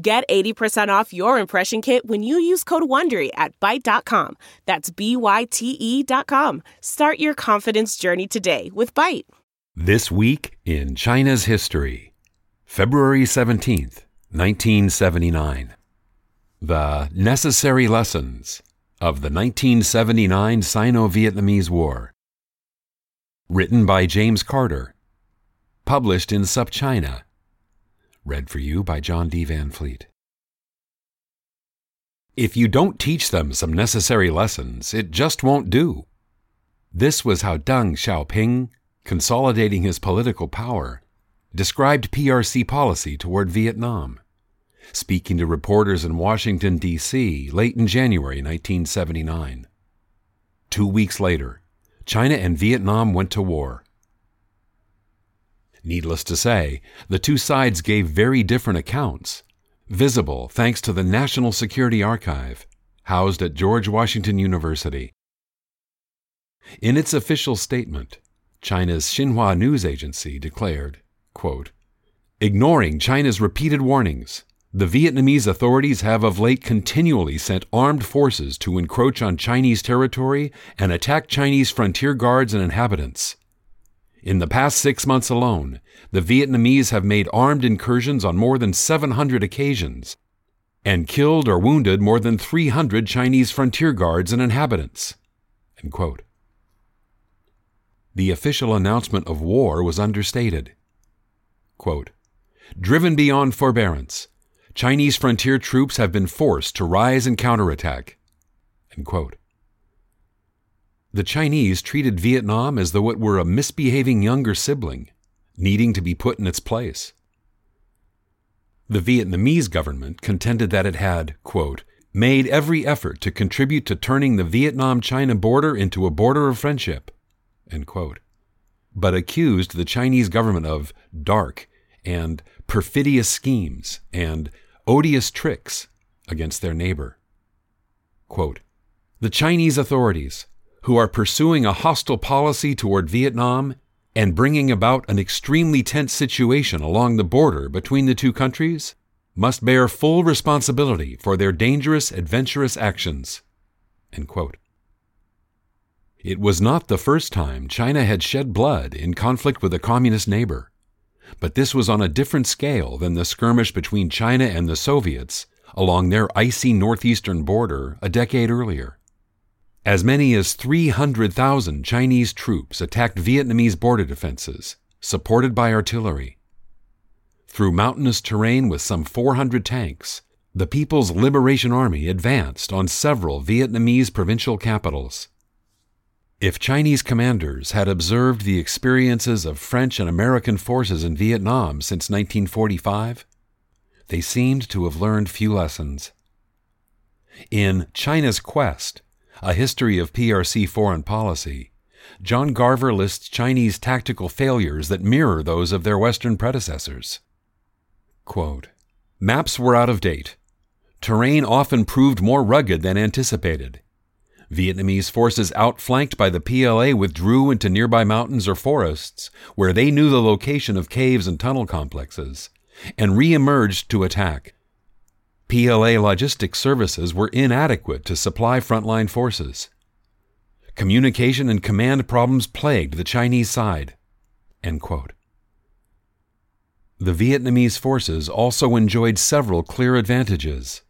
Get 80% off your impression kit when you use code WONDERY at Byte.com. That's B-Y-T-E dot com. Start your confidence journey today with Byte. This week in China's history, February 17th, 1979. The Necessary Lessons of the 1979 Sino Vietnamese War. Written by James Carter. Published in SupChina. Read for you by John D. Van Fleet. If you don't teach them some necessary lessons, it just won't do. This was how Deng Xiaoping, consolidating his political power, described PRC policy toward Vietnam speaking to reporters in Washington, D.C., late in January 1979. Two weeks later, China and Vietnam went to war. Needless to say, the two sides gave very different accounts, visible thanks to the National Security Archive, housed at George Washington University. In its official statement, China's Xinhua news agency declared, quote, Ignoring China's repeated warnings, the Vietnamese authorities have of late continually sent armed forces to encroach on Chinese territory and attack Chinese frontier guards and inhabitants. In the past six months alone, the Vietnamese have made armed incursions on more than 700 occasions and killed or wounded more than 300 Chinese frontier guards and inhabitants. The official announcement of war was understated. Quote, Driven beyond forbearance, Chinese frontier troops have been forced to rise and counterattack. The Chinese treated Vietnam as though it were a misbehaving younger sibling, needing to be put in its place. The Vietnamese government contended that it had, quote, made every effort to contribute to turning the Vietnam China border into a border of friendship, but accused the Chinese government of dark and perfidious schemes and odious tricks against their neighbor. Quote, the Chinese authorities, who are pursuing a hostile policy toward Vietnam and bringing about an extremely tense situation along the border between the two countries, must bear full responsibility for their dangerous, adventurous actions. It was not the first time China had shed blood in conflict with a communist neighbor but this was on a different scale than the skirmish between China and the Soviets along their icy northeastern border a decade earlier. As many as 300,000 Chinese troops attacked Vietnamese border defenses, supported by artillery. Through mountainous terrain with some 400 tanks, the People's Liberation Army advanced on several Vietnamese provincial capitals. If Chinese commanders had observed the experiences of French and American forces in Vietnam since 1945, they seemed to have learned few lessons. In China's Quest, a history of PRC foreign policy, John Garver lists Chinese tactical failures that mirror those of their Western predecessors. Quote, Maps were out of date. Terrain often proved more rugged than anticipated Vietnamese forces outflanked by the PLA withdrew into nearby mountains or forests, where they knew the location of caves and tunnel complexes, and re-emerged to attack. PLA logistics services were inadequate to supply frontline forces. Communication and command problems plagued the Chinese side. The Vietnamese forces also enjoyed several clear advantages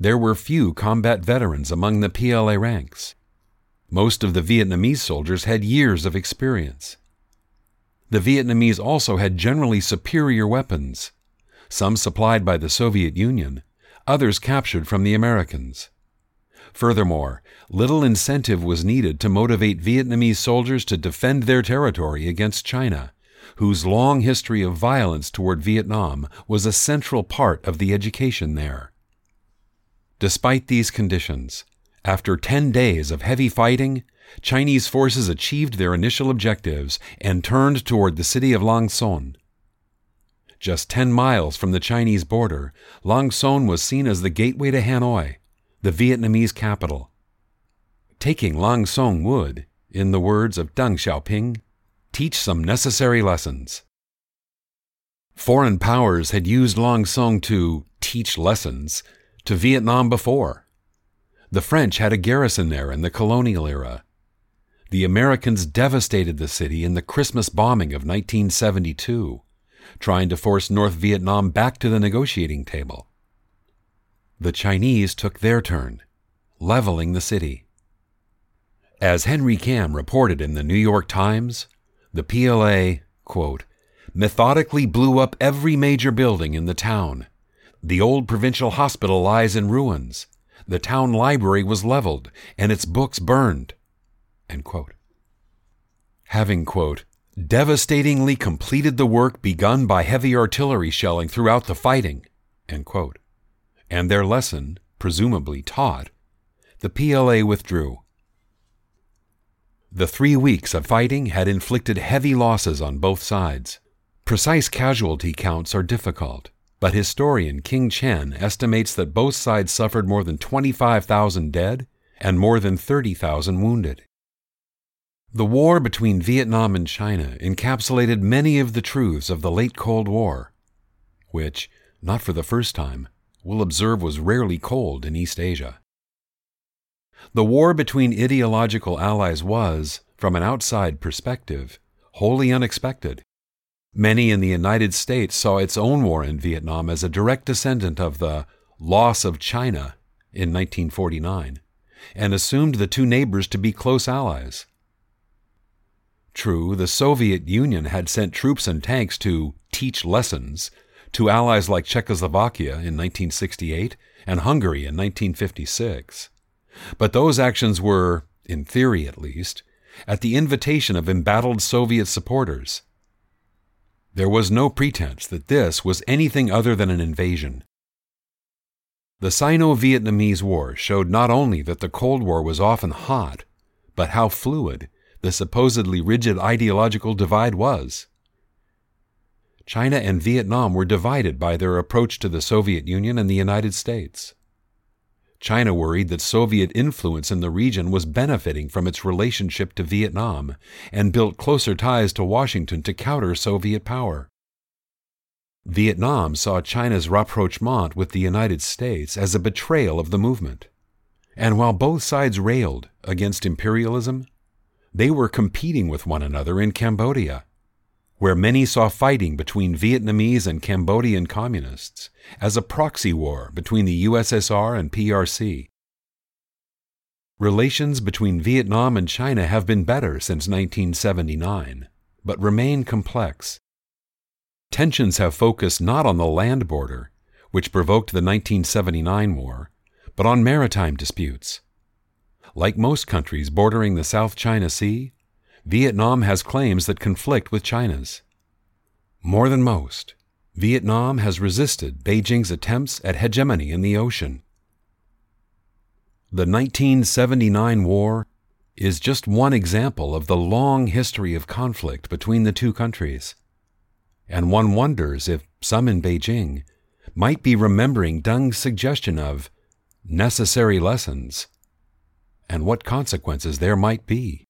there were few combat veterans among the PLA ranks. Most of the Vietnamese soldiers had years of experience. The Vietnamese also had generally superior weapons, some supplied by the Soviet Union, others captured from the Americans. Furthermore, little incentive was needed to motivate Vietnamese soldiers to defend their territory against China, whose long history of violence toward Vietnam was a central part of the education there. Despite these conditions, after 10 days of heavy fighting, Chinese forces achieved their initial objectives and turned toward the city of Lang Son. Just 10 miles from the Chinese border, Lang Son was seen as the gateway to Hanoi, the Vietnamese capital. Taking Lang Son would, in the words of Deng Xiaoping, teach some necessary lessons. Foreign powers had used Lang Son to teach lessons to Vietnam before. The French had a garrison there in the colonial era. The Americans devastated the city in the Christmas bombing of 1972, trying to force North Vietnam back to the negotiating table. The Chinese took their turn, leveling the city. As Henry Kamm reported in the New York Times, the PLA, quote, methodically blew up every major building in the town. The old provincial hospital lies in ruins. The town library was leveled and its books burned. Having, quote, devastatingly completed the work begun by heavy artillery shelling throughout the fighting, and their lesson, presumably taught, the PLA withdrew. The three weeks of fighting had inflicted heavy losses on both sides. Precise casualty counts are difficult, but historian King Chen estimates that both sides suffered more than 25,000 dead and more than 30,000 wounded. The war between Vietnam and China encapsulated many of the truths of the late Cold War, which, not for the first time, we'll observe was rarely cold in East Asia. The war between ideological allies was, from an outside perspective, wholly unexpected. Many in the United States saw its own war in Vietnam as a direct descendant of the loss of China in 1949 and assumed the two neighbors to be close allies. True, the Soviet Union had sent troops and tanks to teach lessons to allies like Czechoslovakia in 1968 and Hungary in 1956. But those actions were, in theory at least, at the invitation of embattled Soviet supporters. There was no pretense that this was anything other than an invasion. The Sino Vietnamese War showed not only that the Cold War was often hot, but how fluid the supposedly rigid ideological divide was. China and Vietnam were divided by their approach to the Soviet Union and the United States. China worried that Soviet influence in the region was benefiting from its relationship to Vietnam and built closer ties to Washington to counter Soviet power. Vietnam saw China's rapprochement with the United States as a betrayal of the movement. And while both sides railed against imperialism, they were competing with one another in Cambodia where many saw fighting between Vietnamese and Cambodian communists as a proxy war between the USSR and PRC. Relations between Vietnam and China have been better since 1979, but remain complex. Tensions have focused not on the land border, which provoked the 1979 war, but on maritime disputes. Like most countries bordering the South China Sea, Vietnam has claims that conflict with China's. More than most, Vietnam has resisted Beijing's attempts at hegemony in the ocean. The 1979 war is just one example of the long history of conflict between the two countries. And one wonders if some in Beijing might be remembering Deng's suggestion of necessary lessons and what consequences there might be.